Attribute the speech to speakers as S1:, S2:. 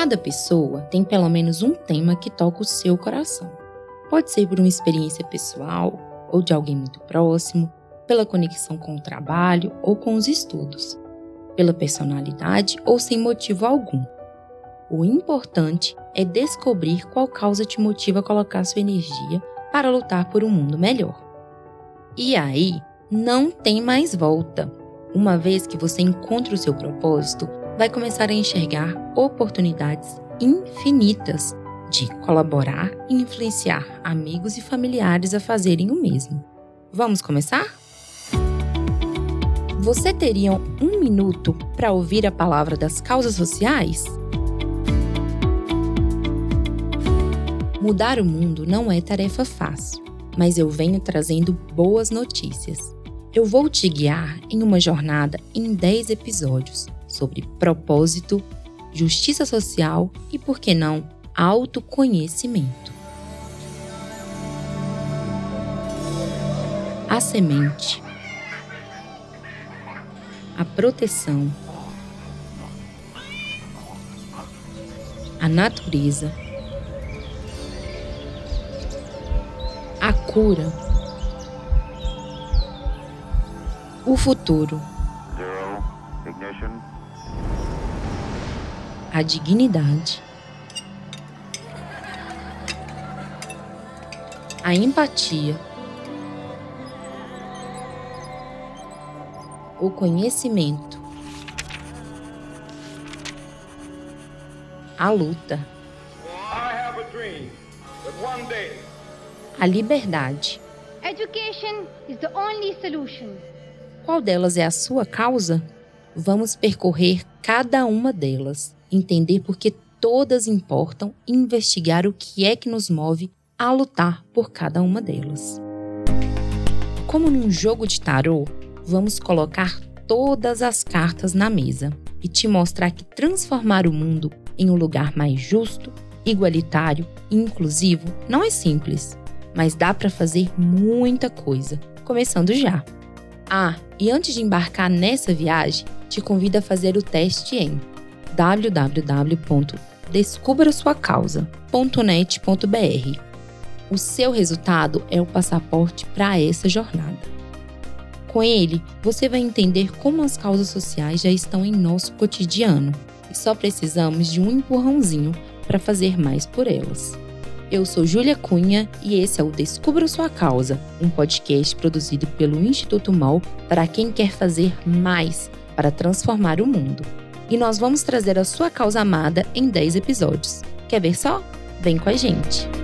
S1: Cada pessoa tem pelo menos um tema que toca o seu coração. Pode ser por uma experiência pessoal ou de alguém muito próximo, pela conexão com o trabalho ou com os estudos, pela personalidade ou sem motivo algum. O importante é descobrir qual causa te motiva a colocar sua energia para lutar por um mundo melhor. E aí, não tem mais volta. Uma vez que você encontra o seu propósito, vai começar a enxergar oportunidades infinitas de colaborar e influenciar amigos e familiares a fazerem o mesmo. Vamos começar? Você teria um minuto para ouvir a palavra das causas sociais? Mudar o mundo não é tarefa fácil, mas eu venho trazendo boas notícias. Eu vou te guiar em uma jornada em 10 episódios sobre propósito, justiça social e, por que não, autoconhecimento. A semente, a proteção, a natureza, a cura, o futuro. A dignidade, a empatia, o conhecimento, a luta, a liberdade. Education is the only solution. Qual delas é a sua causa? Vamos percorrer cada uma delas entender por que todas importam e investigar o que é que nos move a lutar por cada uma delas. Como num jogo de tarô, vamos colocar todas as cartas na mesa e te mostrar que transformar o mundo em um lugar mais justo, igualitário e inclusivo não é simples, mas dá para fazer muita coisa, começando já. Ah, e antes de embarcar nessa viagem, te convido a fazer o teste em www.descubrasuacausa.net.br. O seu resultado é o passaporte para essa jornada. Com ele, você vai entender como as causas sociais já estão em nosso cotidiano e só precisamos de um empurrãozinho para fazer mais por elas. Eu sou Júlia Cunha e esse é o Descubra Sua Causa, um podcast produzido pelo Instituto MOL para quem quer fazer mais para transformar o mundo e nós vamos trazer a sua causa amada em 10 episódios. Quer ver só? Vem com a gente!